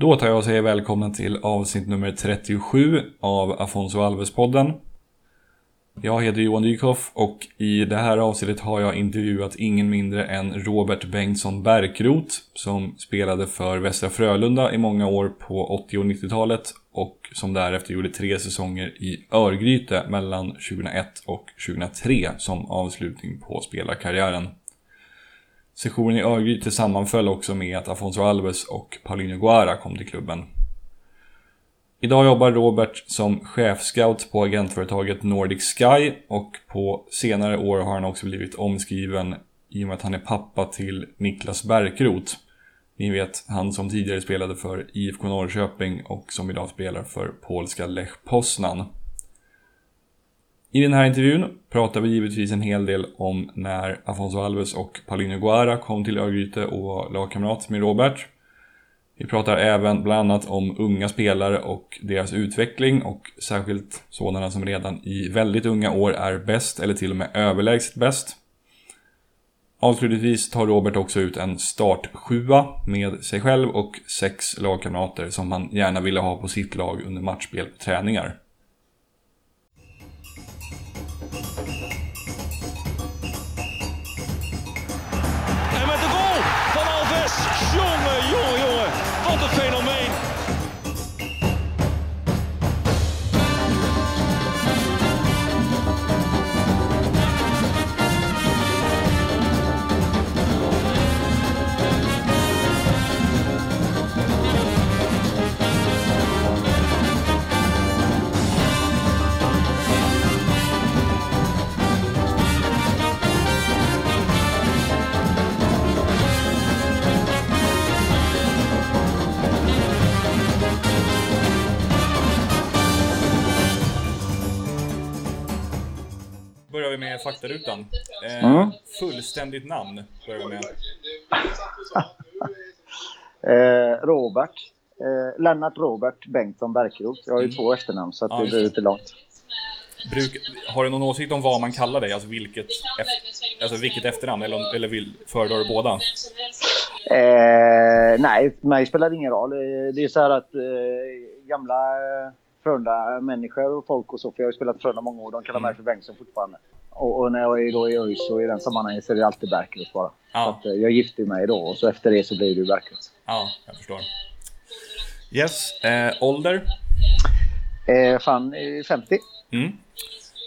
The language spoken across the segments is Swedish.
Då tar jag och säger välkommen till avsnitt nummer 37 av Afonso Alves-podden. Jag heter Johan Dykhoff och i det här avsnittet har jag intervjuat ingen mindre än Robert Bengtsson Bärkroth som spelade för Västra Frölunda i många år på 80 och 90-talet och som därefter gjorde tre säsonger i Örgryte mellan 2001 och 2003 som avslutning på spelarkarriären. Sessionen i Örgryte sammanföll också med att Afonso Alves och Paulinho Guara kom till klubben. Idag jobbar Robert som chefscout på agentföretaget Nordic Sky och på senare år har han också blivit omskriven i och med att han är pappa till Niklas Bärkroth. Ni vet, han som tidigare spelade för IFK Norrköping och som idag spelar för polska Lech Poznan. I den här intervjun pratar vi givetvis en hel del om när Afonso Alves och Paulinho Guara kom till Örgryte och var lagkamrat med Robert. Vi pratar även bland annat om unga spelare och deras utveckling och särskilt sådana som redan i väldigt unga år är bäst eller till och med överlägset bäst. Avslutningsvis tar Robert också ut en startsjua med sig själv och sex lagkamrater som han gärna ville ha på sitt lag under matchspel och träningar. Börjar med faktarutan. Eh, Mm. Fullständigt namn börjar vi med. Eh, Robert. Eh, Lennart Robert Bengtsson Bärkroth. Jag har ju Mm. två efternamn så att Ja, det blir lite långt. Bruk, har du någon åsikt om vad man kallar dig? Alltså vilket, alltså vilket efternamn? Eller, eller vill, föredrar du båda? Eh, nej, för mig spelar det ingen roll. Eh, Det är så här att eh, gamla eh, Frölunda-människor och folk och så, för jag har ju spelat Frölunda många år, de kallar mig för Bengtsson fortfarande. Och, och när jag är då i ÖIS och i den sammanhanget så är det alltid Bärkroth bara. Ja. Så att, eh, jag gifte mig då och så efter det så blir det ju Bärkroth. Ja, jag förstår. Yes, eh, ålder? Eh, fan, eh, 50. Mm.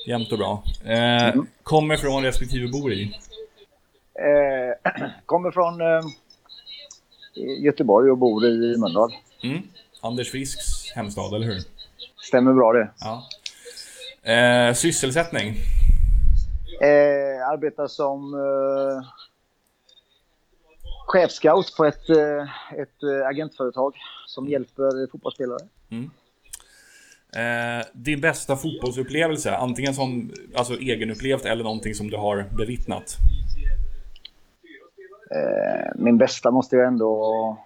Jämnt och bra. Eh, Kommer från respektive bor i? Eh, kommer från eh, Göteborg och bor i Mölndal. Mm. Anders Frisks hemstad, eller hur? Stämmer bra det. Ja. Eh, sysselsättning? Eh, arbetar som eh, chefscout på ett, eh, ett eh, agentföretag som hjälper fotbollsspelare. Eh, din bästa fotbollsupplevelse? Antingen som alltså, egenupplevt eller någonting som du har bevittnat? Eh, min bästa måste jag ändå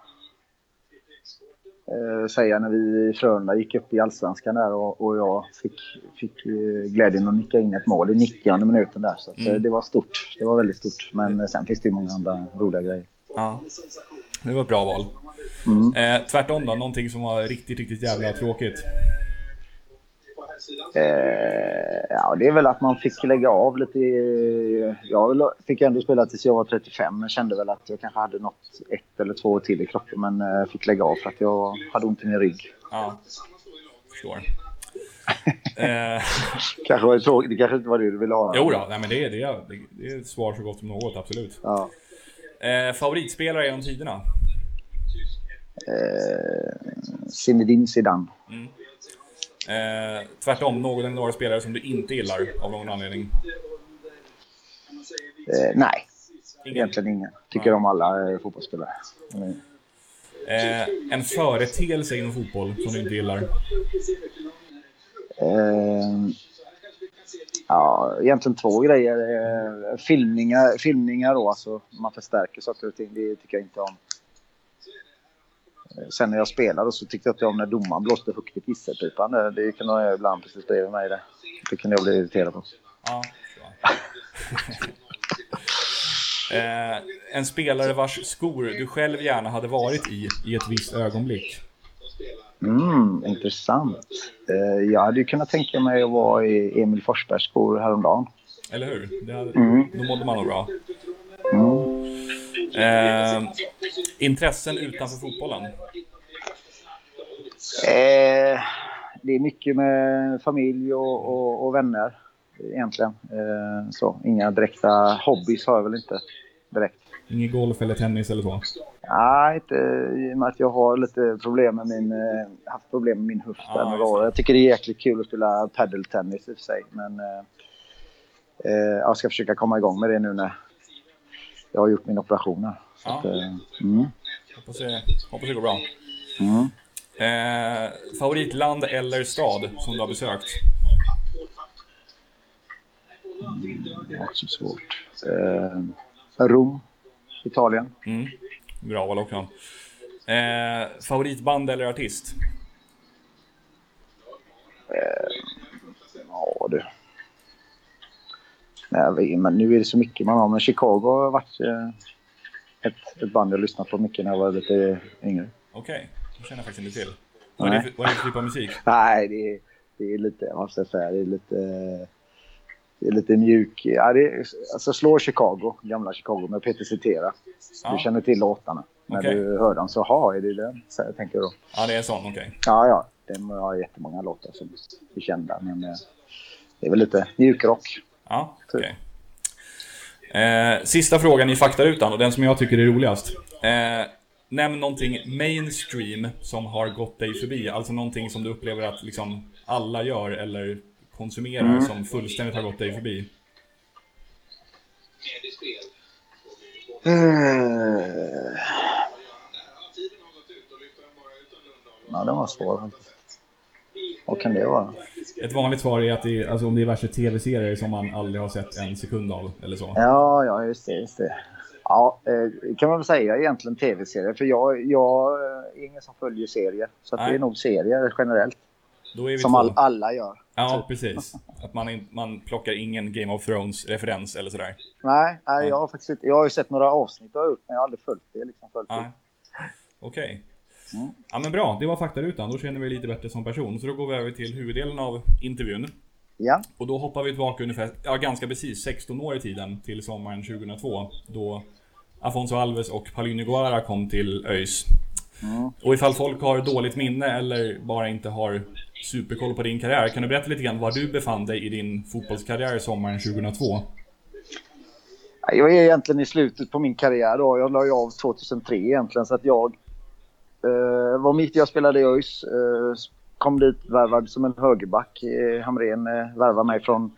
eh, säga när vi i Frölunda gick upp i Allsvenskan där och, och jag fick, fick eh, glädjen att nicka in ett mål i 90 minuten där. Så att, eh, Mm. det var stort. Det var väldigt stort. Men eh, sen finns det ju många andra roliga grejer. Ja. Det var ett bra val. Mm. Eh, tvärtom då, någonting som var riktigt, riktigt jävla tråkigt? Eh, ja, det är väl att man fick lägga av lite. Jag fick ändå spela tills jag var 35, men kände väl att jag kanske hade något ett eller två år till i kroppen. Men eh, fick lägga av för att jag hade ont i min rygg. Ja. Förstår. Eh, Kanske var det, tråkigt. det kanske inte var det du ville ha. jo då, nej men det är, det, är, det är ett svar så gott som något, absolut. Ja. Eh, favoritspelare genom tiderna? Eh, Zinedine Zidane. Eh, tvärtom, någon eller några spelare som du inte gillar av någon anledning? Eh, nej, Ingen. egentligen ingen. Tycker om alla eh, fotbollsspelare. Mm. Eh, en företeelse inom fotboll som du inte gillar? Eh, ja, egentligen två grejer. Eh, filmningar, filmningar då, alltså man förstärker saker och ting. Det tycker jag inte om. Sen när jag spelade så tyckte jag inte om när domaren blåste högt i kisselpipan. Det, kunde jag ibland precis bredvid mig. Det. det kunde jag bli irriterad på. Ja, jag. eh, en spelare vars skor du själv gärna hade varit i, i ett visst ögonblick? Mm, intressant. Eh, jag hade ju kunnat tänka mig att vara i Emil Forsbergs skor häromdagen. Eller hur? Det hade, Mm. Då mådde man nog bra. Mm. Eh, intressen utanför fotbollen? Eh, det är mycket med familj och, och, och vänner egentligen. Eh, så, inga direkta hobbys har jag väl inte direkt. Ingen golf eller tennis eller så? Nej, inte i och med att jag har lite problem med min, eh, haft problem med min höft Ah, några år. Jag tycker det är jäkligt kul att spela padeltennis i och för sig. Men eh, eh, jag ska försöka komma igång med det nu när jag har gjort min operation här. Så Ja. att, eh, mm, Hoppas det, hoppas det går bra. mm. Eh, favoritland eller stad som du har besökt? Det var så svårt. Eh, Rom, Italien. Mm. Bra val också. Eh, favoritband eller artist? Ja du. Nej, men nu är det så mycket man har. Men Chicago har varit eh, ett, ett band jag lyssnat på mycket när jag var lite yngre. Okej, det känner jag faktiskt inte till. Vad är det för, vad är det för typ av musik? Nej, det är, det är lite, vad ska jag säga, det är lite... Det är lite mjuk. Ja, det är, alltså slå Chicago, gamla Chicago med Peter Cetera. Ja. Du känner till låtarna. När du hör dem så, ha är det den? Så jag tänker då. Ja, det är en sån, okej. Ja, ja. Den har jättemånga låtar som är kända. Men eh, det är väl lite mjukrock. Ja, okej. Eh, sista frågan i faktarutan och den som jag tycker är roligast. Eh, nämn någonting mainstream som har gått dig förbi. Alltså någonting som du upplever att liksom alla gör eller konsumerar som fullständigt har gått dig förbi. Eh, Ja, den var svår. Vad kan det vara? Ett vanligt svar är att det är, alltså om det är värsta tv-serier som man aldrig har sett en sekund av eller så. Ja, ja, just det. Just det. Ja, eh, kan man väl säga egentligen tv-serier. För jag, jag är ingen som följer serier. Så det är nog serier generellt. Som all, alla gör. Ja, precis. Att man, in, man plockar ingen Game of Thrones-referens eller sådär. Nej, nej jag har faktiskt. Jag har ju sett några avsnitt har gjort, men jag har aldrig följt det. Liksom, följt det. Okej. Mm. Ja men bra, det var faktarutan. Då känner vi lite bättre som person. Så då går vi över till huvuddelen av intervjun. Ja. Och då hoppar vi tillbaka ungefär, ja ganska precis 16 år i tiden till sommaren 2002. Då Afonso Alves och Paulinho Guara kom till ÖIS. Och ifall folk har dåligt minne eller bara inte har superkoll på din karriär, kan du berätta lite grann var du befann dig i din fotbollskarriär sommaren 2002? Jag är egentligen i slutet på min karriär. Då. Jag la ju av 2003 egentligen. Så att jag eh, var mitt jag spelade i ÖIS. Eh, kom dit värvad som en högerback. Eh, Hamrén eh, värvade mig från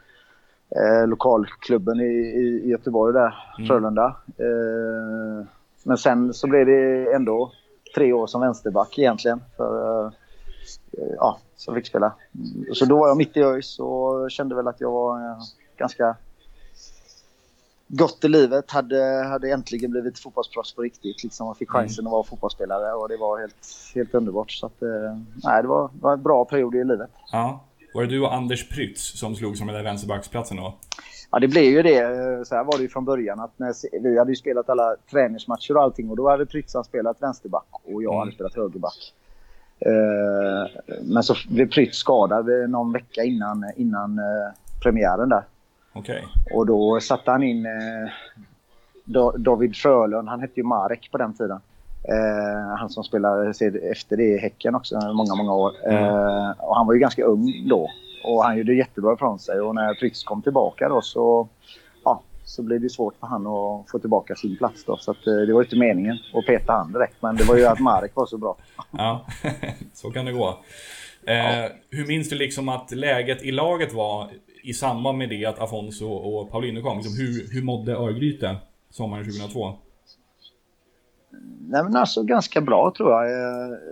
eh, lokalklubben i, i, Göteborg där, Frölunda. Eh, men sen så blev det ändå tre år som vänsterback egentligen. För, eh, ja, som fick spela. Mm, Så då var jag mitt i ÖIS och kände väl att jag var ganska gott i livet. Hade, hade äntligen blivit fotbollsproffs på riktigt. Liksom, och fick chansen att vara fotbollsspelare och det var helt, helt underbart. Så att, eh, nej, det, var, det var en bra period i livet. Ja. Var det du och Anders Prytz som slog som den där vänsterbacksplatsen då? Ja, det blev ju det. Så här var det ju från början. Att när, vi hade ju spelat alla träningsmatcher och allting och då hade Prytzan spelat vänsterback och jag hade Mm. spelat högerback. Eh, men så blev Prytz skadad någon vecka innan, innan eh, premiären där. Okej. Och då satte han in eh, Da- David Frölund. Han hette ju Marek på den tiden. Eh, han som spelade efter det i Häcken också många, många år. Eh, och han var ju ganska ung då. Och han gjorde jättebra ifrån sig. Och när Fritz kom tillbaka då så, ja, så blev det svårt för han att få tillbaka sin plats då. Så att, eh, det var inte meningen att peta han direkt. Men det var ju att Marek var så bra. Ja, så kan det gå. Eh, Hur minns du liksom att läget i laget var i samband med det att Afonso och Paulinho kom? Liksom hur, hur mådde Örgryte sommaren 2002? Nej men alltså ganska bra tror jag.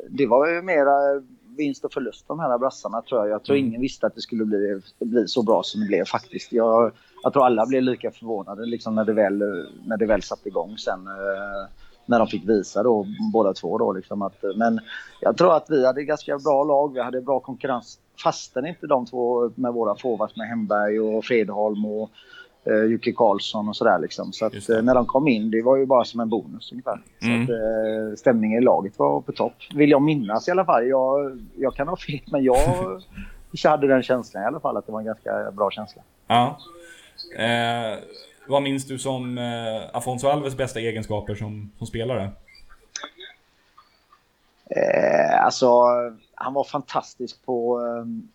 Det var ju mera vinst och förlust de här brassarna tror jag. Jag tror ingen visste att det skulle bli, bli så bra som det blev faktiskt. Jag, jag tror alla blev lika förvånade liksom när, det väl, när det väl satte igång sen. eh, När de fick visa då, båda två då liksom att, Men jag tror att vi hade ganska bra lag. Vi hade bra konkurrens. Fastän inte de två med våra forwards med Hemberg och Fredholm och eh, Jocke Karlsson och sådär liksom. Så att, eh, när de kom in, det var ju bara som en bonus ungefär. Så Mm. att, eh, stämningen i laget var på topp. Vill jag minnas i alla fall. Jag, jag kan ha fel, men jag hade den känslan i alla fall att det var en ganska bra känsla. Ja. Eh, vad minns du som eh, Afonso Alves bästa egenskaper som, som spelare? Eh, alltså, han var fantastisk på um,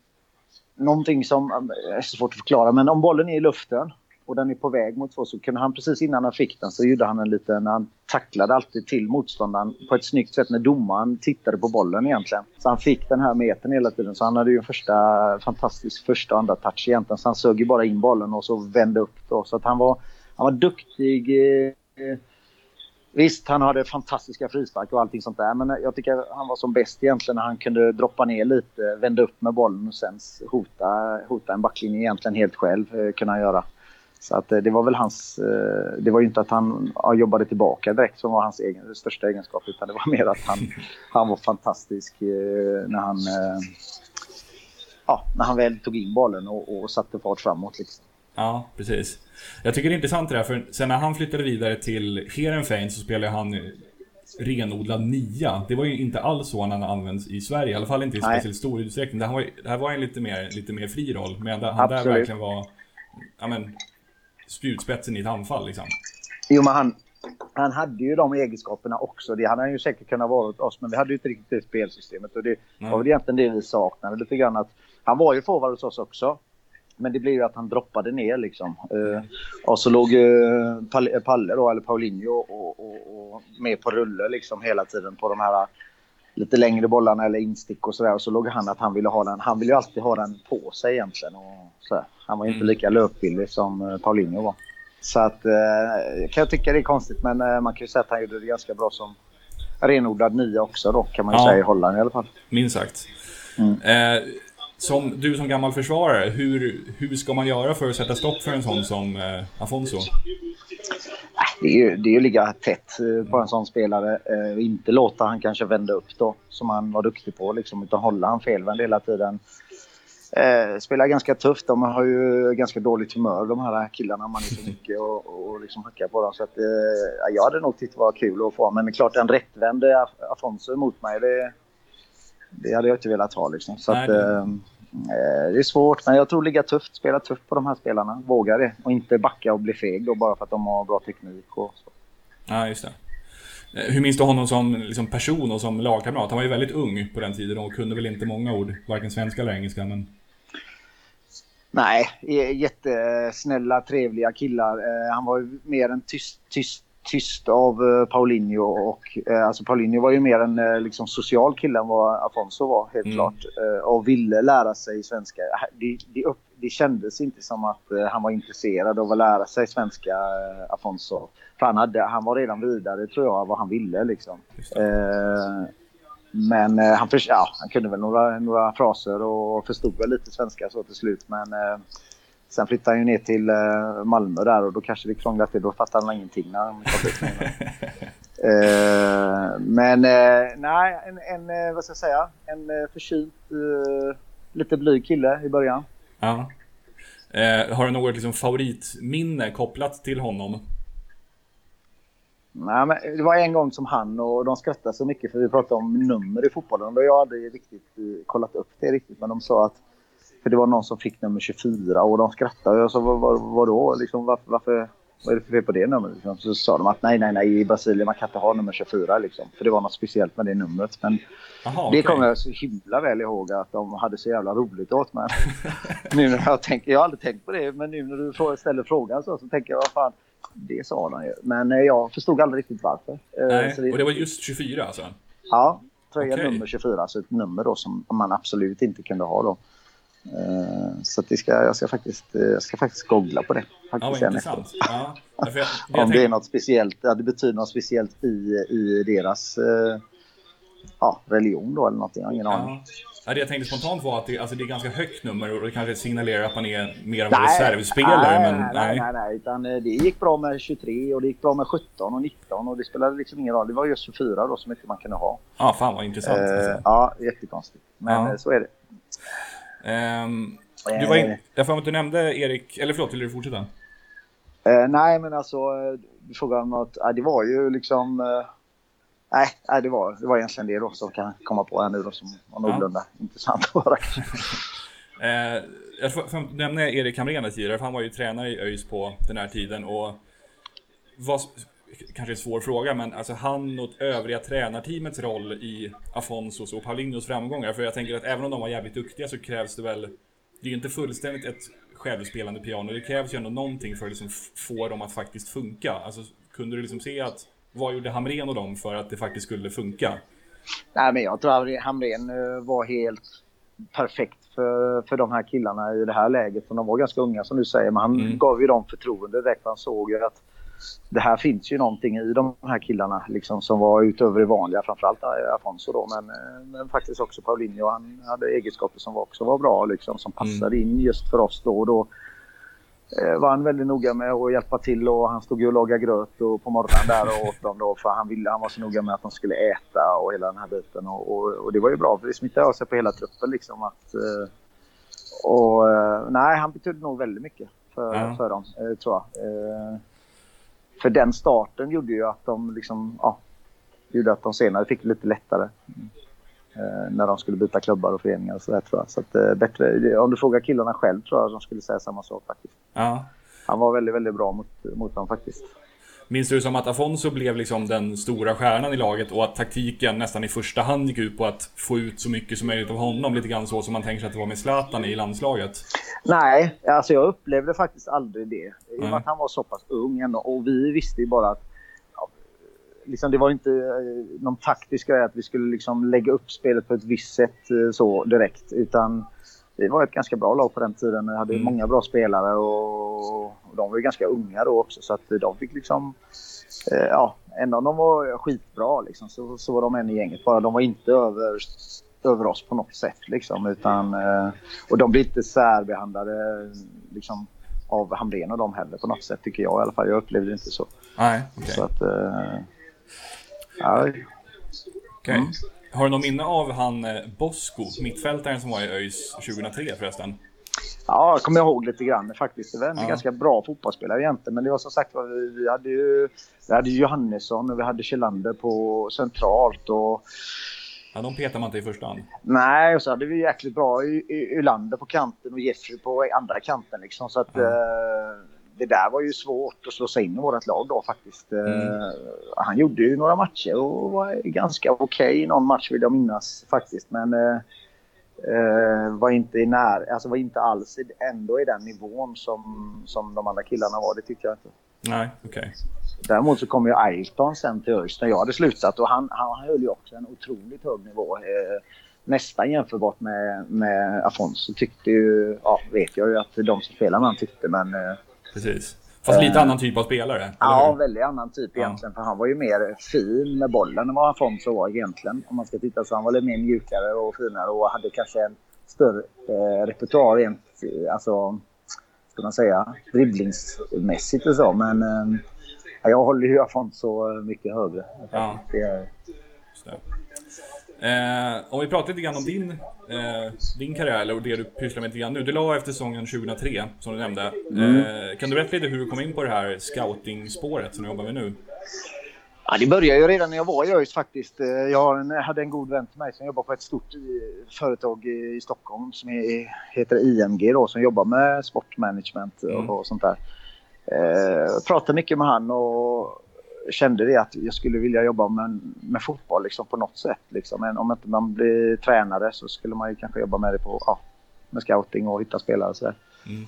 någonting som ehm, är så svårt att förklara. Men om bollen är i luften och den är på väg mot två så kunde han precis innan han fick den så gjorde han en liten... Han tacklade alltid till motståndaren på ett snyggt sätt när domaren tittade på bollen egentligen. Så han fick den här metern hela tiden. Så han hade ju en första, fantastisk första och andra touch egentligen. Så han sög ju bara in bollen och så vände upp då. Så att han var, han var duktig. Eh, Visst, han hade fantastiska frispark och allting sånt där. Men jag tycker han var som bäst egentligen när han kunde droppa ner lite, vända upp med bollen och sen hota, hota en backlinje egentligen helt själv. Eh, kunna han göra. Så att eh, det var väl hans... Eh, det var ju inte att han jobbade tillbaka direkt som var hans egen, största egenskap. Utan det var mer att han, han var fantastisk när han... Ja, när han väl tog in bollen och, och satte fart framåt liksom. Ja, precis. Jag tycker det är intressant det där, för sen när han flyttade vidare till Heerenveen så spelade han renodlad nia. Det var ju inte alls så han används i Sverige, i alla fall inte i speciellt stor utsträckning. Det här var, det här var en lite mer, lite mer fri roll, medan han där Absolut. verkligen var ja, men, spjutspetsen i ett anfall liksom. Jo, men han, han hade ju de egenskaperna också. Det hade han ju säkert kunnat vara åt oss, men vi hade ju inte riktigt det spelsystemet. Och det Nej. var väl egentligen det vi saknade lite grann. Att, han var ju forward hos oss också. Men det blev ju att han droppade ner liksom. Eh, och så låg eh, Palle, Palle då, eller Paulinho och, och, och med på rulle liksom hela tiden på de här lite längre bollarna eller instick och sådär. Och så låg han att han ville ha den. Han ville ju alltid ha den på sig egentligen. Och så Han var ju inte Mm. lika löpvillig som eh, Paulinho var. Så att eh, kan jag tycka det är konstigt men eh, man kan ju säga att han gjorde det ganska bra som renodlad nia också då kan man ju Ja. säga i Holland i alla fall. Minst sagt. Mm. Eh, som, du som gammal försvarare, hur, hur ska man göra för att sätta stopp för en sån som eh, Afonso? Det är ju, det är ju ligga tätt eh, på en sån spelare. Eh, inte låta han kanske vända upp då, som han var duktig på. Liksom, utan hålla han felvänd hela tiden. Eh, spelar ganska tufft. De har ju ganska dåligt humör de här killarna. Man är så mycket och, och liksom hackar på dem. Så att, eh, jag hade nog tyckt det var kul att få. Men det är klart, en rättvänd eh, Afonso emot mig, det, det hade jag inte velat ha. Liksom. Så Nej, att, det- eh, eh, det är svårt, men jag tror ligga tufft. Spela tufft på de här spelarna. Våga det. Och inte backa och bli feg då, bara för att de har bra teknik. Och så. Ja, just det. Eh, Hur minns du honom som liksom, person och som lagkamrat? Han var ju väldigt ung på den tiden och kunde väl inte många ord, varken svenska eller engelska, men... Nej, jättesnälla, trevliga killar. Eh, han var ju mer en tyst, tyst, tyst av eh, Paulinho. Och, eh, alltså Paulinho var ju mer en eh, liksom, social kille än vad Afonso var, helt Mm. klart. Och ville lära sig svenska. Det, det, upp, det kändes inte som att han var intresserad av att lära sig svenska, Afonso. För han, hade, han var redan vidare, tror jag, vad han ville. Liksom. Men eh, han, förs- ja, han kunde väl några, några fraser och förstod väl lite svenska så till slut. Men eh, sen flyttade han ju ner till eh, Malmö där och då kanske det krånglade till. Då fattade han ingenting när han kom dit. eh, men eh, nej, en, en, vad ska jag säga, en förkyld, lite blyg kille i början. Ja. Eh, har du något liksom, favoritminne kopplat till honom? Nej, men det var en gång som han och de skrattade så mycket för vi pratade om nummer i fotbollen. Och jag aldrig riktigt kollat upp det riktigt. Men de sa att för det var någon som fick nummer 24 och de skrattade. Och jag sa vad, vad, vadå? Liksom, varför, varför, vad är det för fel på det numret? Liksom. Så sa de att nej, nej, nej, i Brasilien man kan inte ha nummer 24. Liksom. För det var något speciellt med det numret. Men Jaha, det okej. kommer jag så himla väl ihåg att de hade så jävla roligt åt mig. nu när jag tänker, jag har aldrig tänkt på det, men nu när du ställer frågan så, så tänker jag vad fan, det sa de ju. Men eh, jag förstod aldrig riktigt varför. Eh, Nej, det- och det var just 24 alltså? Ja, tröja Okej. nummer 24, alltså ett nummer då som man absolut inte kunde ha då. Eh, Så att ska, jag, ska faktiskt, eh, jag ska faktiskt googla på det. Ja, Faktiskt sen intressant. Ja, jag, Om det är något speciellt, ja, det betyder något speciellt i, i deras eh, ja, religion då eller någonting. Jag har ingen aning. ja. Ja, det jag tänkte spontant var att det, alltså, det är ganska högt nummer och det kanske signalerar att man är mer av en reservspelare, nej, men nej, nej, nej, nej, utan det gick bra med 23 och det gick bra med 17 och 19 och det spelade liksom ingen roll. Det var just 24 då som inte man kunde ha. Ja, fan vad intressant. Eh, Alltså. ja, jättekonstigt. Men Ja. så är det. Ehm, du var in, jag får att du nämnde Erik, eller förlåt, vill du fortsätta? Eh, nej, men alltså, du frågar om något. Eh, det var ju liksom... Eh, nej, det, var, det var egentligen det då som kan komma på här nu då som var någorlunda ja. intressant att höra. eh, jag får nämna Erik Hamrén tidigare, för han var ju tränare i ÖIS på den här tiden. Och vad, kanske en svår fråga, men alltså han och övriga tränarteamets roll i Afonsos och Paulinhos framgångar. För jag tänker att även om de var jävligt duktiga så krävs det väl, det är ju inte fullständigt ett självspelande piano. Det krävs ju ändå någonting för att liksom få dem att faktiskt funka. Alltså, kunde du liksom se att, vad gjorde Hamrén och dem för att det faktiskt skulle funka? Nej, men jag tror att Hamrén eh, var helt perfekt för, för de här killarna i det här läget. För de var ganska unga som du säger, men han mm. gav ju dem förtroende direkt. Han såg ju att det här finns ju någonting i de här killarna liksom, som var utöver det vanliga. Framförallt Afonso då, men, eh, men faktiskt också Paulinho. Han hade egenskaper som också var bra, liksom, som mm. passade mm. in just för oss då. Och då eh, var han väldigt noga med att hjälpa till och han stod ju och lagade gröt och på morgonen där och åt dem då för han, ville, han var så noga med att de skulle äta och hela den här biten. Och, och, och det var ju bra för det smittade av sig på hela truppen liksom att eh, och nej, han betydde nog väldigt mycket för, ja. för dem, tror jag för den starten gjorde ju att de liksom, ja, gjorde att de senare fick det lite lättare. Eh, när de skulle byta klubbar och föreningar och sådär tror jag. Så att, eh, bättre, om du frågar killarna själv tror jag att de skulle säga samma sak faktiskt. Ja. Han var väldigt, väldigt bra mot, mot dem faktiskt. Minns du som att Afonso blev liksom den stora stjärnan i laget och att taktiken nästan i första hand gick ut på att få ut så mycket som möjligt av honom? Lite grann så som man tänker sig att det var med Zlatan i landslaget. Nej, alltså jag upplevde faktiskt aldrig det. I och med att han var så pass ung ändå. Och vi visste ju bara att liksom det var inte eh, någon taktisk grej att vi skulle liksom lägga upp spelet på ett visst sätt eh, så direkt. Utan vi var ett ganska bra lag på den tiden. Vi hade mm. många bra spelare och, och de var ju ganska unga då också. Så att de fick liksom... Eh, ja, även om de var skitbra liksom, så, så var de en i gänget. Bara de var inte över, över oss på något sätt. Liksom, utan, eh, och de blev inte särbehandlade liksom, av Hamrén och dem heller på något sätt tycker jag i alla fall. Jag upplevde det inte så. Nej, okay. Så att... Eh, ja. Okej. Okay. Mm. Har du någon minne av han eh, Bosko, mittfältaren som var i ÖIS 2003 förresten? Ja, jag kommer ihåg lite grann faktiskt. Det var en ja. ganska bra fotbollsspelare egentligen. Men det var som sagt vi, hade ju vi hade Johannesson och vi hade Kjellander på centralt. Och... Ja, de petar man inte i första hand. Nej, och så hade vi jäkligt bra Ylander på kanten och Jeffrey på andra kanten. Liksom, så att, eh, det där var ju svårt att slå sig in i vårt lag då faktiskt. Mm. Uh, han gjorde ju några matcher och var ganska okej okay. någon match vill jag minnas faktiskt. Men uh, uh, var inte i när, alltså var inte alls ändå i den nivån som, som de andra killarna var. Det tycker jag inte. Nej, okej. Okay. Däremot så kom ju Ailton sen till ÖIS när jag hade slutat och han, han, han höll ju också en otroligt hög nivå. nästan jämförbart med, med Afonso tyckte ju, ja vet jag ju att de som spelade med honom tyckte men Precis. Fast lite uh, annan typ av spelare? Ja, väldigt annan typ egentligen. Ja. För han var ju mer fin med bollen än vad Afonso var egentligen. Om man ska titta så han var lite mer mjukare och finare och hade kanske en större eh, repertoar rent, alltså, ska man säga, dribblingsmässigt och så. Men eh, jag håller ju Afonso mycket högre. Ja. Det är... Eh, om vi pratar lite grann om din, eh, din karriär, eller det du pysslar med lite grann nu. Du la efter säsongen 2003, som du nämnde. Mm. Eh, kan du berätta lite hur du kom in på det här scouting-spåret som du jobbar med nu? Ja, det började ju redan när jag var i ÖIS faktiskt. Eh, jag hade en god vän till mig som jobbar på ett stort eh, företag i Stockholm som heter IMG då, som jobbar med sportmanagement mm. och sånt där. Eh, pratade mycket med han och kände det att jag skulle vilja jobba med, med fotboll liksom, på något sätt. Liksom. Men om inte man blir tränare så skulle man ju kanske jobba med det på ja, med scouting och hitta spelare sådär. Mm.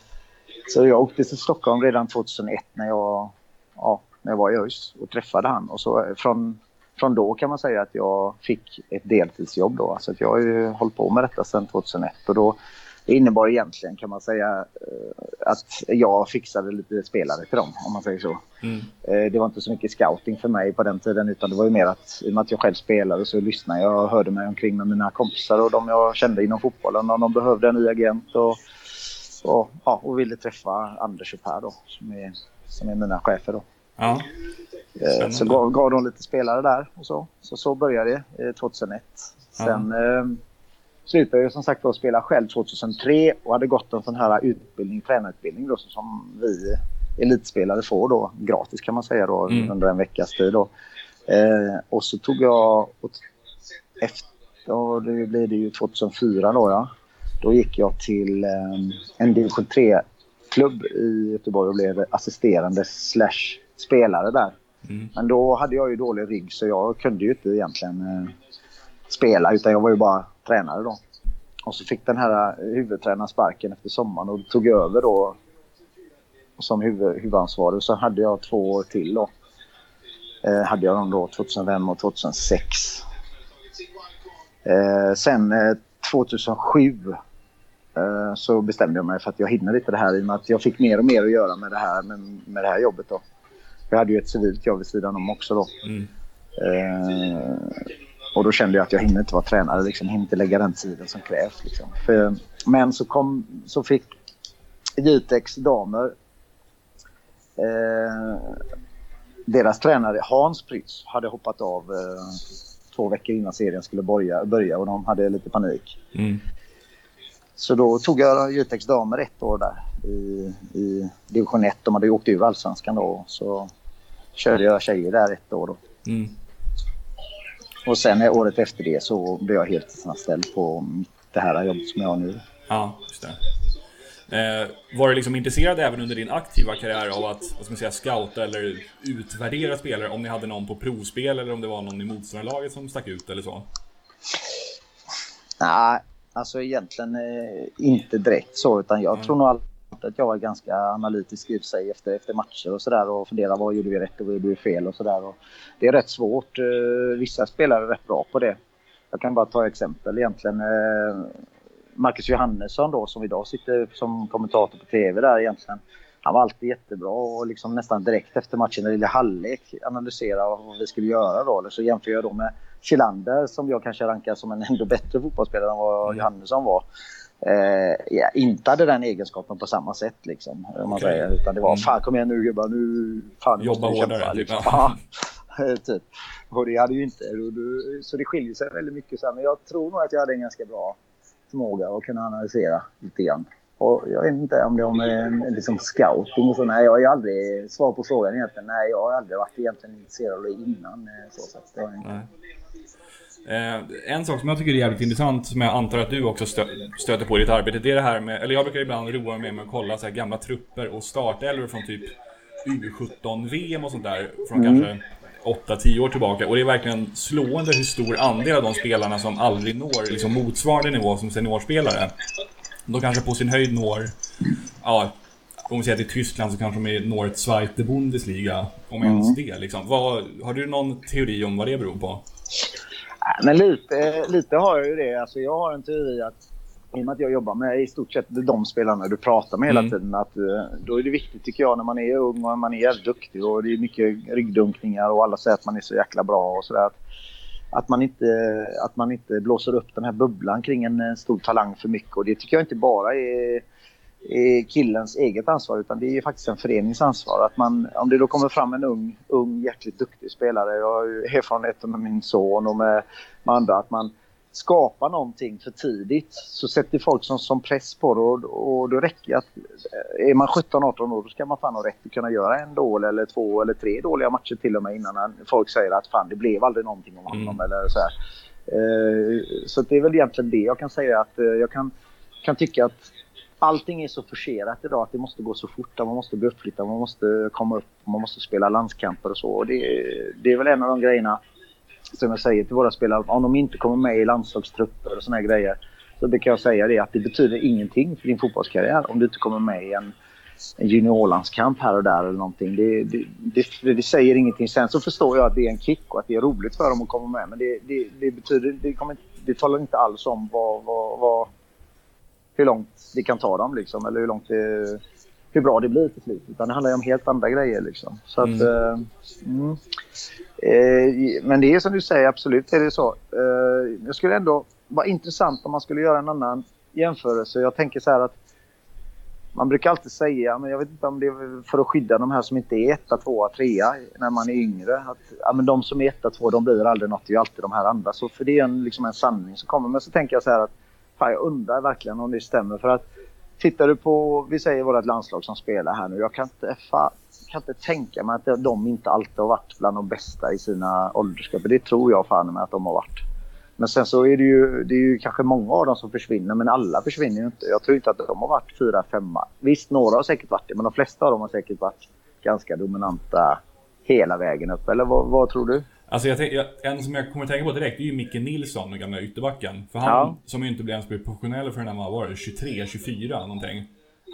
Så jag åkte till Stockholm redan 2001 när jag, ja, när jag var i ÖIS och träffade han. Och så från, från då kan man säga att jag fick ett deltidsjobb då. Så att jag har ju hållit på med detta sedan 2001 och då det innebar egentligen kan man säga eh, att jag fixade lite spelare till dem om man säger så. Mm. Eh, det var inte så mycket scouting för mig på den tiden utan det var ju mer att i och med att jag själv spelade så lyssnade jag och hörde mig omkring med mina kompisar och de jag kände inom fotbollen om de behövde en ny agent och, och, ja, och ville träffa Anders och Per då som är, som är mina chefer då. Ja. Eh, så gav, gav de lite spelare där och så. Så, så började det 2001. Sen ja slutade jag som sagt att spela själv 2003 och hade gått en sån här utbildning, tränarutbildning då, som vi elitspelare får då gratis kan man säga då mm. under en veckas tid. Då. Eh, och så tog jag, efter, det blev det ju 2004 då ja. Då gick jag till eh, en division 3-klubb i Göteborg och blev assisterande slash spelare där. Mm. Men då hade jag ju dålig rygg så jag kunde ju inte egentligen eh, spela utan jag var ju bara tränare då. Och så fick den här eh, huvudtränaren sparken efter sommaren och tog över då som huvud, huvudansvarig. Så hade jag två år till då. Eh, hade jag dem då 2005 och 2006. Eh, sen eh, 2007 eh, så bestämde jag mig för att jag hinner inte det här i och med att jag fick mer och mer att göra med det här, med, med det här jobbet. Då. Jag hade ju ett civilt jobb vid sidan om också då. Mm. Och då kände jag att jag hinner inte vara tränare, liksom, hinner inte lägga den tiden som krävs. Liksom. För, men så, kom, så fick Jitex damer eh, deras tränare Hans Prytz hade hoppat av eh, två veckor innan serien skulle börja, börja och de hade lite panik. Mm. Så då tog jag Jitex damer ett år där i, i division 1. De hade ju åkt ur allsvenskan då. Så körde jag tjejer där ett år då. Mm. Och sen året efter det så blev jag helt anställd på det här jobbet som jag har nu. Ja, just det. Eh, var du liksom intresserad även under din aktiva karriär av att vad ska man säga, scouta eller utvärdera spelare? Om ni hade någon på provspel eller om det var någon i motståndarlaget som stack ut eller så? Nej, alltså egentligen eh, inte direkt så. Utan jag mm. tror nog att jag var ganska analytisk i sig efter, efter matcher och sådär och funderade vad gjorde vi rätt och vad gjorde vi fel och sådär. Det är rätt svårt. Eh, vissa spelare är rätt bra på det. Jag kan bara ta exempel egentligen. Eh, Marcus Johannesson då som idag sitter som kommentator på TV där egentligen. Han var alltid jättebra och liksom nästan direkt efter matchen i halvlek analysera vad vi skulle göra då. Eller så jämför jag då med Chilander som jag kanske rankar som en ändå bättre fotbollsspelare än vad mm. Johannesson var. Eh, inte hade den egenskapen på samma sätt liksom. Om man okay. säger. Utan det var mm. fan kom igen nu gubbar nu. Fan, Jobba hårdare. Kämpa, liksom. ja. typ. Och det hade ju inte. Så det skiljer sig väldigt mycket. Så här. Men jag tror nog att jag hade en ganska bra förmåga att kunna analysera lite grann. Och jag vet inte om det är en liksom scouting och så. Nej, jag har aldrig... Svar på frågan egentligen. Nej, jag har aldrig varit egentligen intresserad av det innan. Eh, så, så det var inte. Eh, en sak som jag tycker är jävligt intressant, som jag antar att du också stö stöter på i ditt arbete, det är det här med, eller jag brukar ibland roa mig med att kolla så här gamla trupper och startelvor från typ U17-VM och sånt där, från mm. kanske 8-10 år tillbaka. Och det är verkligen slående hur stor andel av de spelarna som aldrig når liksom motsvarande nivå som seniorspelare. De kanske på sin höjd når, ja, om vi säger till Tyskland så kanske de når ett Zweite Bundesliga, om ens mm. det. Liksom. Vad, har du någon teori om vad det beror på? Men lite, lite har jag ju det. Alltså jag har en teori att i och med att jag jobbar med i stort sett de spelarna du pratar med hela mm. tiden. Att, eh, då är det viktigt tycker jag när man är ung och man är duktig och det är mycket ryggdunkningar och alla säger att man är så jäkla bra och sådär. Att, att, man inte, att man inte blåser upp den här bubblan kring en stor talang för mycket. Och det tycker jag inte bara är killens eget ansvar utan det är faktiskt en förenings ansvar. Att man, om det då kommer fram en ung, ung jäkligt duktig spelare. Jag har ju erfarenhet med min son och med, med andra. Att man skapa någonting för tidigt så sätter folk som, som press på det och, och då räcker att är man 17-18 år då ska man fan ha rätt att kunna göra en dålig eller två eller tre dåliga matcher till och med innan folk säger att fan det blev aldrig någonting om honom mm. eller så här. Eh, så det är väl egentligen det jag kan säga att eh, jag kan, kan tycka att allting är så forcerat idag att det måste gå så fort. Man måste bli uppflyttad, man måste komma upp, man måste spela landskamper och så. Och det, det är väl en av de grejerna som jag säger till våra spelare, om de inte kommer med i landslagstrupper och såna här grejer. Så brukar jag säga det att det betyder ingenting för din fotbollskarriär om du inte kommer med i en, en juniorlandskamp här och där eller någonting. Det, det, det, det, säger ingenting. Sen så förstår jag att det är en kick och att det är roligt för dem att komma med. Men det, det, betyder, det, kommer, det talar inte alls om vad, vad, vad, hur långt det kan ta dem liksom. Eller hur långt det hur bra det blir till slut. Utan det handlar ju om helt andra grejer. Liksom. Så att, mm. Eh, mm. Eh, men det är som du säger, absolut är det så. Eh, jag skulle ändå vara intressant om man skulle göra en annan jämförelse. Jag tänker så här att man brukar alltid säga, men jag vet inte om det är för att skydda de här som inte är etta, tvåa, trea när man är yngre. Att, ja, men de som är etta, tvåa, de blir aldrig något. Det är ju alltid de här andra. Så för det är en, liksom en sanning som kommer. Men så tänker jag så här att fan, jag undrar verkligen om det stämmer. För att tittar du på, vi säger vårt landslag som spelar här nu. Jag kan inte, fan, kan inte tänka mig att de inte alltid har varit bland de bästa i sina åldersgrupper. Det tror jag fan med att de har varit. Men sen så är det ju, det är ju kanske många av dem som försvinner, men alla försvinner ju inte. Jag tror inte att de har varit fyra, femma. Visst, några har säkert varit det, men de flesta av dem har säkert varit ganska dominanta hela vägen upp. Eller vad, vad tror du? Alltså jag, jag, en som jag kommer att tänka på direkt är ju Micke Nilsson, den gamla ytterbacken. För han, ja. som ju inte blev ens blev professionell förrän han var 23, 24 någonting.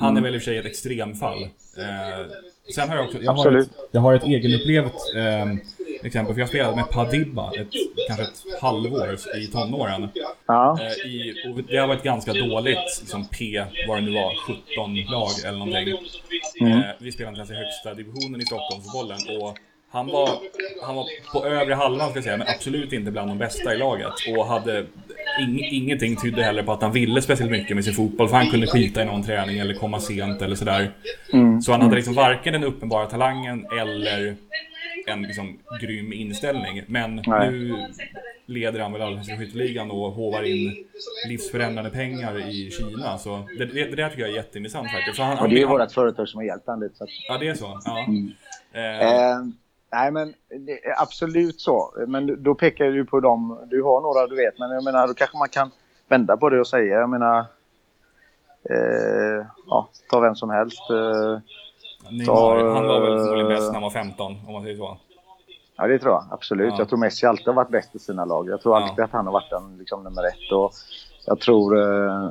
Han är väl i och för sig ett extremfall. Eh, sen har jag också, jag har, ett, jag har ett egenupplevt eh, exempel, för jag spelade med Padibba ett, kanske ett halvår i tonåren. Ja. Eh, i, det har varit ganska dåligt, liksom P, vad det nu var, 17-lag eller någonting. Mm. Eh, vi spelade inte ens i högsta divisionen i Stockholmsbollen och han var, han var på övre halvan ska jag säga, men absolut inte bland de bästa i laget. Och hade ing, ingenting tydde heller på att han ville speciellt mycket med sin fotboll. För han kunde skita i någon träning eller komma sent eller sådär. Mm. Så han hade liksom varken den uppenbara talangen eller en liksom grym inställning. Men Nej. nu leder han väl allsvenska skytteligan och hovar in livsförändrande pengar i Kina. Så det, det, det där tycker jag är jätteintressant faktiskt. Så han, och det är ju vårt företag som har hjälpt honom lite. Så att... Ja, det är så. Ja. Mm. Eh. Eh, nej, men absolut så. Men då pekar du på dem. Du har några du vet, men jag menar, då kanske man kan vända på det och säga, jag menar, eh, ja, ta vem som helst. Eh, Neymar, han var väl förmodligen bäst när han var 15, om man säger så. Ja, det tror jag. Absolut. Ja. Jag tror Messi alltid har varit bäst i sina lag. Jag tror alltid ja. att han har varit den liksom, nummer ett. Och jag tror... Eh,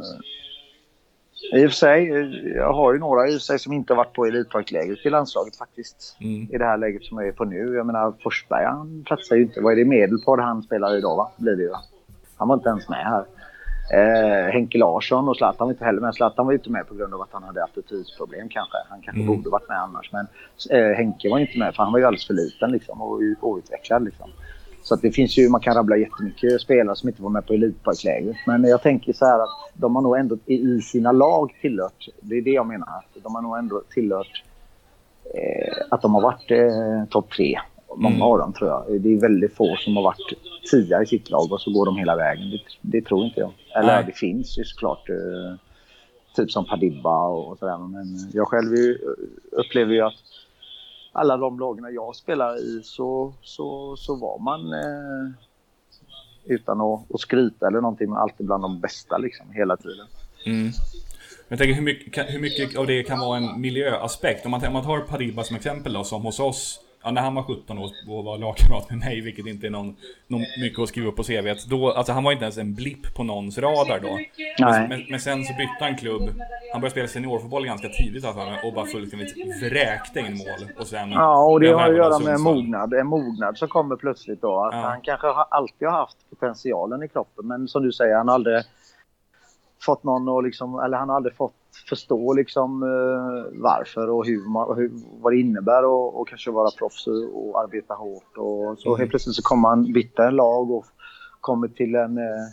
I och för sig, jag har ju några i och för sig som inte varit på elitlagslägret i landslaget faktiskt. Mm. I det här läget som jag är på nu. Jag menar, Forsberg han platsar ju inte. Vad är det Medelpad han spelar idag va? Blir det ju. Han var inte ens med här. Eh, Henke Larsson och Zlatan var inte heller med. Zlatan var inte med på grund av att han hade attitydsproblem kanske. Han kanske mm. borde varit med annars. Men eh, Henke var inte med för han var ju alldeles för liten liksom, och outvecklad. Liksom. Så det finns ju, man kan rabbla jättemycket spelare som inte var med på elitparklägret. Men jag tänker så här att de har nog ändå i sina lag tillhört, det är det jag menar, de har nog ändå tillhört eh, att de har varit eh, topp tre Många mm. av dem tror jag. Det är väldigt få som har varit tia i sitt lag och så går de hela vägen. Det, det tror inte jag. Eller Nej. det finns ju såklart. Eh, typ som Padibba och, och sådär. Men jag själv ju, upplever ju att alla de lagen jag spelar i så, så, så var man eh, utan att, att skryta eller någonting, men alltid bland de bästa liksom hela tiden. Mm. Jag tänker hur mycket, hur mycket av det kan vara en miljöaspekt? Om man, om man tar Pariba som exempel då, som hos oss ja, när han var 17 år och var lagkamrat med mig, vilket inte är någon, någon mycket att skriva upp på CVt. Då, alltså han var inte ens en blipp på någons radar då. Men, men, men, sen så bytte han klubb. Han började spela seniorfotboll ganska tidigt alltså, och bara fullständigt vräkte in mål. Och sen ja, och det har att göra med mognad. En mognad som kommer plötsligt då. Att ja. Han kanske har, alltid har haft potentialen i kroppen, men som du säger, han har aldrig fått någon att liksom, eller han har aldrig fått förstå liksom uh, varför och hur, man, hur, vad det innebär och, och kanske vara proffs och, och arbeta hårt. Och så mm. helt plötsligt så kommer han byta en lag och kommer till en, uh,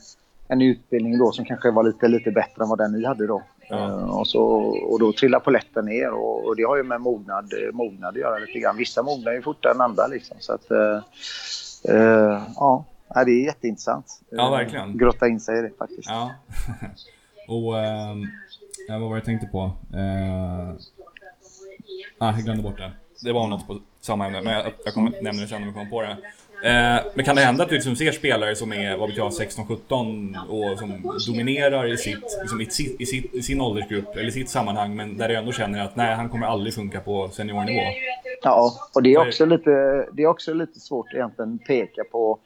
en utbildning då som kanske var lite, lite bättre än vad den ni hade då. Mm. Och, så, och då trillar poletten ner och, och, det har ju med mognad, mognad att göra lite grann. Vissa mognar ju fortare än andra liksom. Så att, ja, det är jätteintressant. Ja, verkligen. Grotta in sig i det faktiskt. Ja. och ehm, vad var jag tänkte på? Eh... Ah, jag glömde bort det. Det var något på samma ämne, men jag, jag kommer nämna det sen om jag kommer på det. Eh, men kan det hända att du liksom ser spelare som är, vad vet jag, 16-17 och som dominerar i, sitt, liksom i, sitt, i, sitt, i sin åldersgrupp eller i sitt sammanhang men där du ändå känner att nej, han kommer aldrig funka på seniornivå? Ja, och det är också lite, det är också lite svårt egentligen att peka på.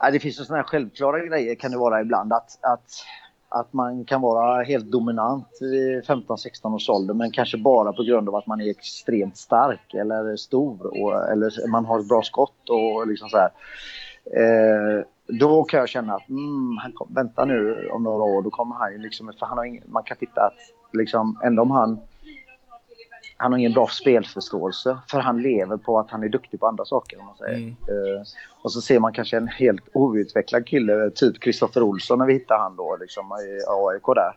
Ja, det finns ju sådana här självklara grejer kan det vara ibland att, att att man kan vara helt dominant i 15-16 års ålder men kanske bara på grund av att man är extremt stark eller stor och, eller man har ett bra skott och liksom så här. Eh, då kan jag känna att mm, han kom, vänta nu om några år, då kommer han ju liksom, för han har ingen, man kan titta att liksom, ändå om han han har ingen bra spelförståelse för han lever på att han är duktig på andra saker. Om man säger. Mm. Uh, och så ser man kanske en helt outvecklad kille, typ Kristoffer Olsson när vi hittade han då liksom, i AIK där.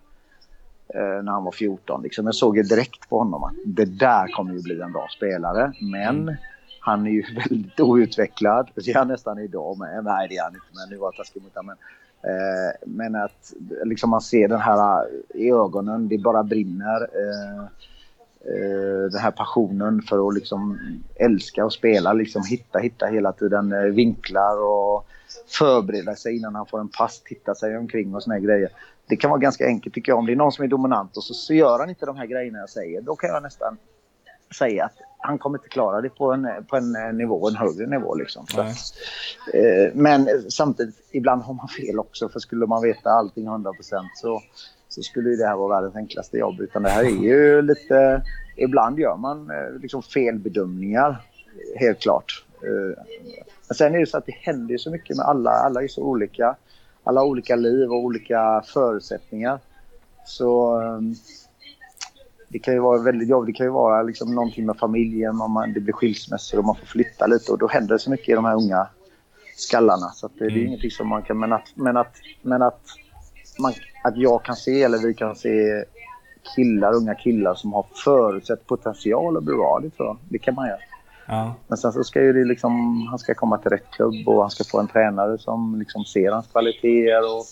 Uh, när han var 14. Liksom. Jag såg ju direkt på honom att det där kommer ju bli en bra spelare. Men mm. han är ju väldigt outvecklad. Det är han nästan idag med. Nej, det är han inte, men nu var jag taskig mot honom. Eh, men att liksom man ser den här i ögonen, det bara brinner. Eh, eh, den här passionen för att liksom älska och spela, liksom hitta, hitta hela tiden eh, vinklar och förbereda sig innan han får en pass, titta sig omkring och såna här grejer. Det kan vara ganska enkelt tycker jag. Om det är någon som är dominant och så, så gör han inte de här grejerna jag säger, då kan jag nästan säga att han kommer inte klara det på en, på en nivå, en högre nivå. Liksom. Så, eh, men samtidigt, ibland har man fel också. För skulle man veta allting 100% så, så skulle det här vara världens enklaste jobb. Utan det här är ju lite... Ibland gör man eh, liksom felbedömningar, helt klart. Eh, men sen är det så att det händer så mycket med alla. Alla är så olika. Alla har olika liv och olika förutsättningar. Så ehm, det kan ju vara väldigt jobbigt. Det kan ju vara liksom någonting med familjen, om man, det blir skilsmässor och man får flytta lite och då händer det så mycket i de här unga skallarna. Så det, mm. det, är ingenting som man kan... Men att, men att, men att, man, att jag kan se, eller vi kan se killar, unga killar som har förutsett potential att bli bra, det tror jag. Det kan man göra. Ja. Men sen så ska ju det liksom, han ska komma till rätt klubb och han ska få en tränare som liksom ser hans kvaliteter och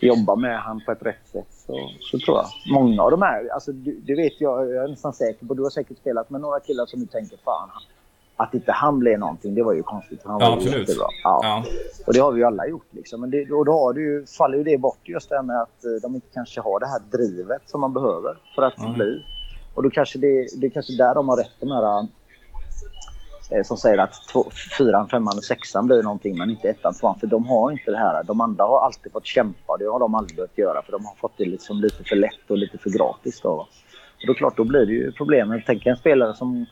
jobba med han på ett rätt sätt så, så tror jag. Många av de här, alltså, det vet jag, jag är nästan säker på, du har säkert spelat med några killar som du tänker fan, att inte han blev någonting, det var ju konstigt. Han ja, absolut. Ja. ja. Och det har vi ju alla gjort. Liksom. Men det, och då har ju, faller ju det bort just det här med att eh, de inte kanske har det här drivet som man behöver för att mm. bli. Och då kanske det, det är kanske där de har rätt, de här Eh, som säger att två, fyran, femman och sexan blir någonting men inte ettan, tvåan. För de har inte det här. De andra har alltid fått kämpa. Det har de aldrig behövt göra för de har fått det liksom lite för lätt och lite för gratis. Då. Och då klart, då blir det ju problem. Tänk en spelare som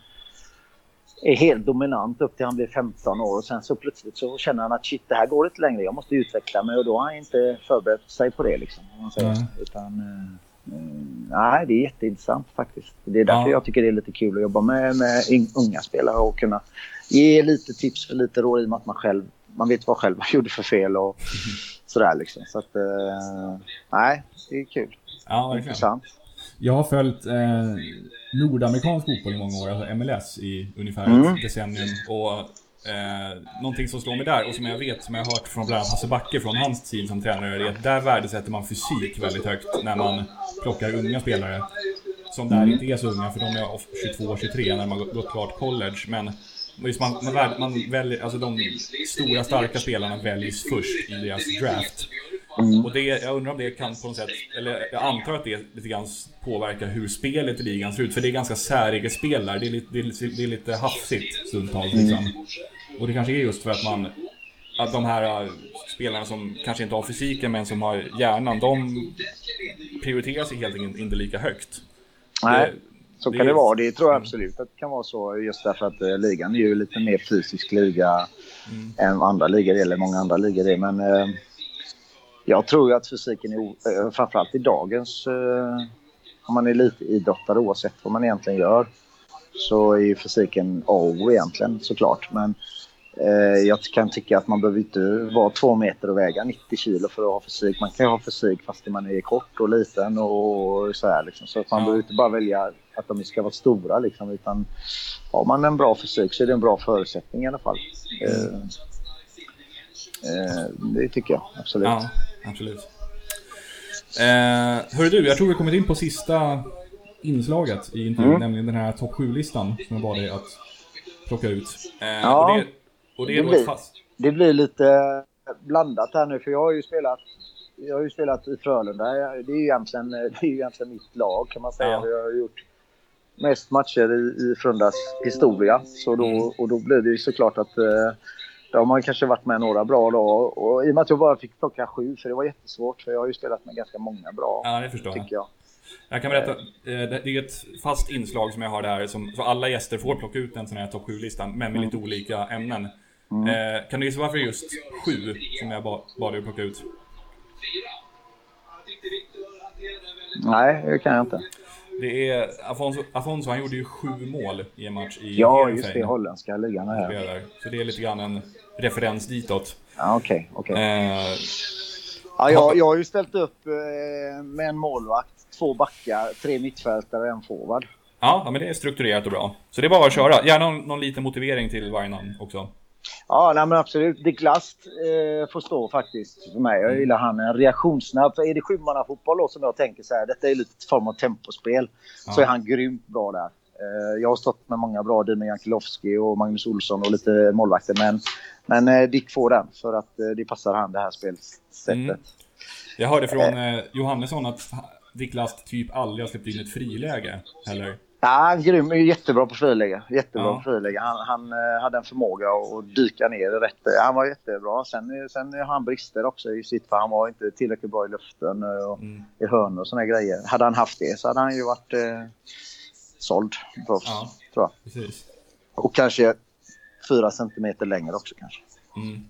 är helt dominant upp till han blir 15 år och sen så plötsligt så känner han att shit, det här går inte längre. Jag måste utveckla mig och då har han inte förberett sig på det. Liksom. Mm. Utan, eh, Mm, nej, det är jätteintressant faktiskt. Det är därför ja. jag tycker det är lite kul att jobba med, med unga spelare och kunna ge lite tips och lite råd i och med att man själv man vet vad själv man gjorde för fel och mm. sådär liksom. Så att, eh, nej, det är kul. Ja, verkligen. Intressant. Jag har följt eh, nordamerikansk fotboll i många år, alltså MLS i ungefär mm. ett decennium. Och Eh, någonting som slår mig där och som jag vet, som jag har hört från bland annat Hasse Backe från hans team som tränare, är att där värdesätter man fysik väldigt högt när man plockar unga spelare. Som där inte är så unga, för de är 22-23 när man gått klart college. Men just man, man, man väljer, alltså de stora starka spelarna väljs först i deras draft. Mm. Och det, jag undrar om det kan på något sätt, eller jag antar att det lite grann påverkar hur spelet i ligan ser ut. För det är ganska säreget spel där. Det är lite, det är, det är lite hafsigt stundtals liksom. Mm. Och det kanske är just för att man att de här äh, spelarna som kanske inte har fysiken men som har hjärnan, de prioriteras helt enkelt inte lika högt. Nej, det, så kan det vara. Det tror jag absolut att det kan vara så just därför att eh, ligan är ju lite mer fysisk liga mm. än andra ligor, eller många andra ligor är. Men eh, jag tror ju att fysiken är, eh, framförallt i dagens, eh, om man är lite idrottare oavsett vad man egentligen gör, så är ju fysiken A och O egentligen såklart. Men eh, jag kan tycka att man behöver inte vara två meter och väga 90 kilo för att ha fysik. Man kan ju ha fysik fast man är kort och liten och så här liksom. Så att man ja. behöver inte bara välja att de ska vara stora liksom, utan har man en bra fysik så är det en bra förutsättning i alla fall. Mm. Eh, det tycker jag absolut. Ja, absolut. Eh, hörru du, jag tror vi kommit in på sista inslaget i intervjun, mm. nämligen den här topp 7-listan som jag bad dig att plocka ut. Eh, ja, och det, och det, det, blir, fast... det blir lite blandat här nu, för jag har ju spelat jag har ju spelat i Frölunda. Det är ju egentligen, det är ju egentligen mitt lag kan man säga. Ja. Jag har gjort mest matcher i, i Frölundas historia. Så då, mm. Och då blir det ju såklart att eh, då har man kanske varit med några bra då. Och i och med att jag bara fick plocka sju, för det var jättesvårt. För jag har ju spelat med ganska många bra. Ja, det förstår jag. jag. Jag kan berätta, eh, det är ett fast inslag som jag har där, som, så alla gäster får plocka ut en sån här topp 7-lista, men med mm. lite olika ämnen. Mm. Eh, kan du gissa varför det just sju som jag bad dig plocka ut? Nej, det kan jag inte. Det är Afonso, Afonso, han gjorde ju sju mål i en match i Ja, just det, holländska ligan här. Så det är lite grann en referens ditåt. Ja, okej, okay. Okay. Eh, ja, jag, jag har ju ställt upp eh, med en målvakt, två backar, tre mittfältare och en forward. Ja, men det är strukturerat och bra. Så det är bara att köra. Gärna någon, någon liten motivering till varje namn också. Ja, nej, men absolut. Dick Last eh, får stå faktiskt för mig. Jag gillar han. En reaktionssnabb. För är det sjumannafotboll då som jag tänker så här, detta är lite form av tempospel, Ja. så är han grymt bra där. Eh, jag har stått med många bra, Dino Jankelowski och Magnus Olsson och lite målvakter. Men, men eh, Dick får den för att eh, det passar han det här spelsättet. Mm. Jag hörde från eh, Johannesson att Dick Last typ aldrig har släppt in ett friläge heller. Ja, grym. Jättebra på friläge. Jättebra Ja. på friläge. Han, han eh, hade en förmåga att dyka ner rätt. Han var jättebra. Sen, eh, sen har han brister också i sitt, för han var inte tillräckligt bra i luften eh, och Mm. i hörnor och såna grejer. Hade han haft det så hade han ju varit eh, såld proffs, Ja. tror jag. Precis. Och kanske fyra centimeter längre också kanske. Mm.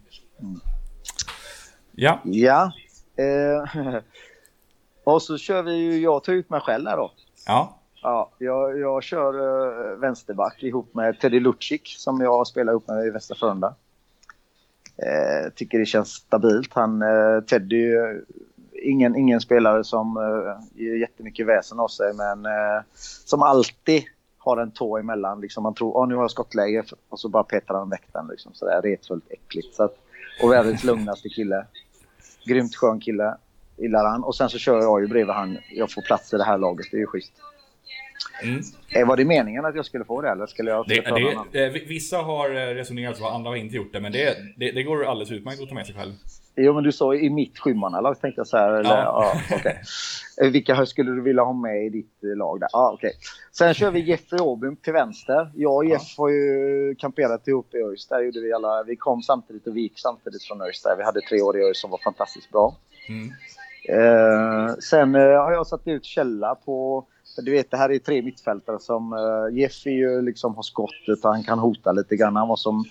Ja, Ja. Eh, och så kör vi ju, jag tar ut mig själv här då. ja, Ja, jag, jag kör uh, vänsterback ihop med Teddy Lucic som jag spelar ihop med i Västra Frölunda. Eh, tycker det känns stabilt. Han, eh, Teddy, eh, ingen, ingen spelare som eh, gör jättemycket väsen av sig men eh, som alltid har en tå emellan. Liksom man tror att nu har jag skottläge och så bara petar han väck den. Liksom, sådär retfullt äckligt. Så att, och världens lugnaste kille. Grymt skön kille. Gillar han. Och sen så kör jag ju bredvid han. Jag får plats i det här laget. Det är ju schysst. Mm. Eh, Var det meningen att jag skulle få det eller skulle jag Det, annan? det, eh, vissa har eh, resonerat så, andra har inte gjort det. Men det, det, det går alldeles utmärkt att ta med sig själv. Jo men du sa i mitt sjumannalag tänkte jag så här. Eller, Ja. ja. Eh, Vilka skulle du vilja ha med i ditt lag där? Ja, okej. Sen kör vi Jeffrey Åbym till vänster. Jag och Jeff har ju kamperat ihop i ÖIS. Där gjorde vi alla. Vi kom samtidigt och vi gick samtidigt från ÖIS. Vi hade tre år i ÖIS som var fantastiskt bra. Mm. Eh, sen eh, har jag satt ut Källa på... För du vet, det här är tre mittfältare som... Eh, Jeff är ju liksom har skottet och han kan hota lite grann. Han var som...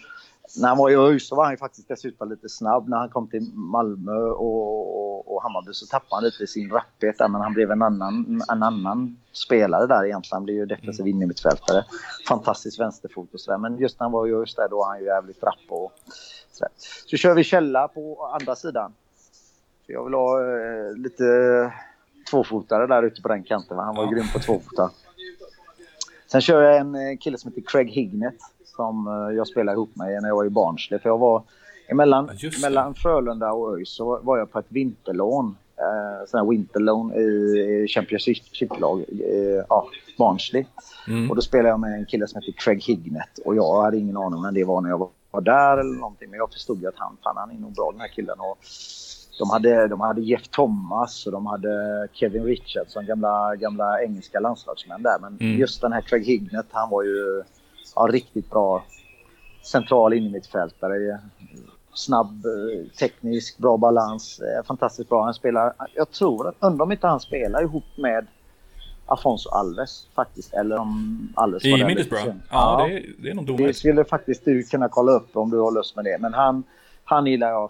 När han var i ÖIS så var han ju faktiskt dessutom lite snabb. När han kom till Malmö och, och, och Hammarby så tappade han lite sin rapphet där. Men han blev en annan, en annan spelare där egentligen. Han blev ju defensiv innermittfältare. Fantastisk vänsterfot och sådär. Men just när han var i ÖIS där då var han ju jävligt rapp och sådär. Så kör vi Källa på andra sidan. Jag vill ha eh, lite tvåfotare där ute på den kanten. va? Han var Ja. grym på tvåfotare. Sen kör jag en eh, kille som heter Craig Hignet som eh, jag spelade ihop med när jag var i Barnsley. För jag var emellan, mellan Frölunda och ÖIS så var jag på ett vinterlån. Eh, sån här winterlån i Championship-lag. Eh, ja, Barnsley. Mm. Och då spelade jag med en kille som heter Craig Hignet. Och jag hade ingen aning om vem det var när jag var där eller någonting. Men jag förstod ju att han, fan, han är nog bra den här killen. Och de hade, de hade Jeff Thomas och de hade Kevin Richardson, gamla, gamla engelska landslagsmän där. Men Mm. just den här Craig Hignet, han var ju ja, riktigt bra central innermittfältare. Snabb, eh, teknisk, bra balans. eh, Fantastiskt bra. Han spelar, jag tror, att- undrar om inte han spelar ihop med Afonso Alves faktiskt. Eller om Alves var I Middlesbrough? lite sen. Ja, det är, det är nog Det domligt. skulle faktiskt du kunna kolla upp om du har lust med det. Men han, han gillar jag.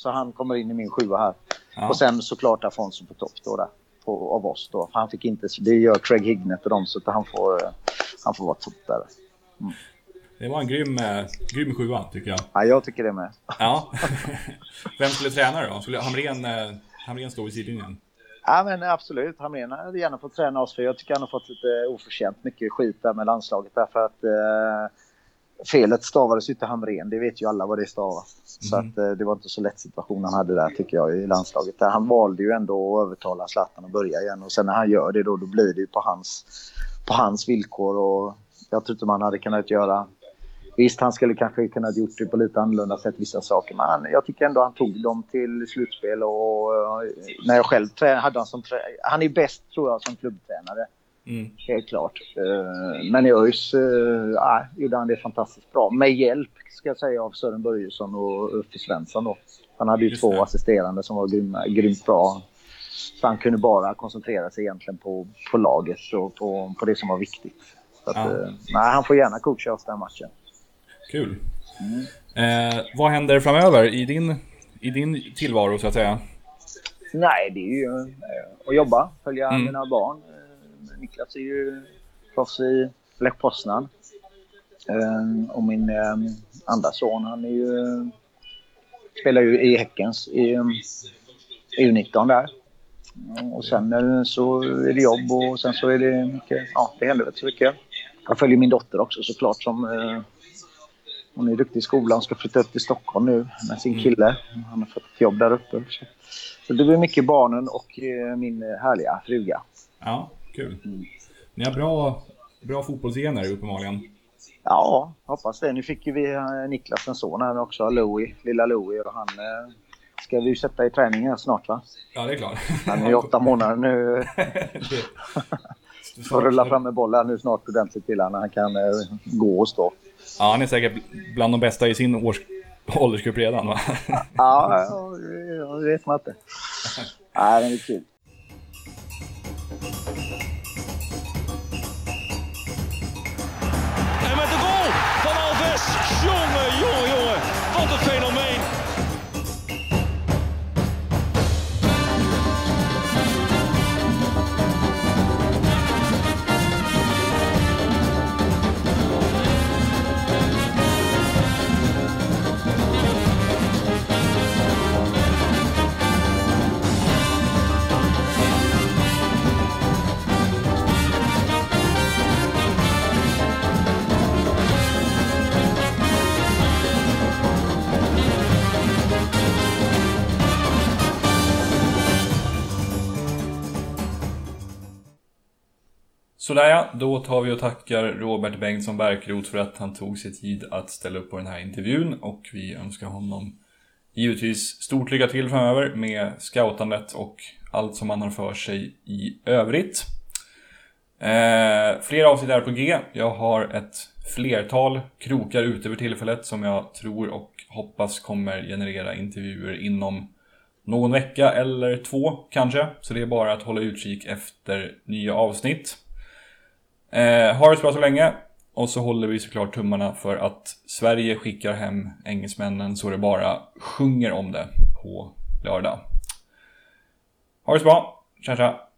Så han kommer in i min sjua här. Ja. Och sen såklart Afonso på topp då där. På, av oss då. Han fick inte, det gör Craig Hignet och dem så att han får, eh, han får vara topp där. Det var en grym, eh, grym sjua, tycker jag. Ja, jag tycker det med. Ja. Vem skulle träna då? Skulle Hamrén, eh, Hamrén stå vid sidlinjen? Ja men absolut, Hamrén hade gärna fått träna oss för jag tycker han har fått lite oförtjänt mycket skit där med landslaget därför att eh, felet stavades ju till Hamrén, det vet ju alla vad det stavas. Så Mm. att eh, det var inte så lätt situation han hade där tycker jag i landslaget. Han valde ju ändå att övertala Zlatan att börja igen och sen när han gör det då, då blir det ju på hans, på hans villkor och jag tror inte man hade kunnat göra Visst, han skulle kanske kunnat gjort det på lite annorlunda sätt, vissa saker. Men han, jag tycker ändå han tog dem till slutspel och eh, när jag själv trä, hade han som trä, Han är bäst, tror jag, som klubbtränare. Mm. Helt klart. Eh, Men i ÖIS eh, ja, gjorde han det fantastiskt bra. Med hjälp, ska jag säga, av Sören Börjesson och Uffe Svensson då. Han hade ju Just två det. assisterande som var grymma, grymt bra. Så han kunde bara koncentrera sig egentligen på, på laget och på, på det som var viktigt. Så att, Ja. eh, nej, han får gärna coacha oss den matchen. Kul. Eh, vad händer framöver i din, i din tillvaro, så att säga? Nej, det är ju att jobba, följa Mm. mina barn. Niklas är ju proffs i Lech Poznan. Eh, och min eh, andra son, han är ju, spelar ju i Häckens i eh, U19 där. Och sen eh, så är det jobb och sen så är det mycket, ja det händer rätt så mycket. Jag följer min dotter också såklart som eh, Hon är duktig i skolan. ska flytta upp till Stockholm nu med sin kille. Han har fått ett jobb där uppe. Så det blir mycket barnen och eh, min härliga fruga. Ja, kul. Ni har bra, bra fotbollsgener uppenbarligen. Ja, hoppas det. Nu fick ju vi eh, Niklas en son här också, Louie, lilla Louie. Och han eh, ska vi ju sätta i träning här snart va? Ja, det är klart. Han är ju åtta månader nu. Får rulla fram med bollen nu snart ordentligt till honom. Han kan eh, gå och stå. Ja, han är säkert bland de bästa i sin års åldersgrupp redan va? ja, det vet man inte. Nej, det är kul. Sådär ja, då tar vi och tackar Robert Bengtsson Bärkroth för att han tog sig tid att ställa upp på den här intervjun och vi önskar honom givetvis stort lycka till framöver med scoutandet och allt som han har för sig i övrigt. Eh, fler avsnitt är på G. Jag har ett flertal krokar ute för tillfället som jag tror och hoppas kommer generera intervjuer inom någon vecka eller två kanske. Så det är bara att hålla utkik efter nya avsnitt. Eh, ha det så bra så länge. Och så håller vi såklart tummarna för att Sverige skickar hem engelsmännen så det bara sjunger om det på lördag. Ha det så bra. Tja tja.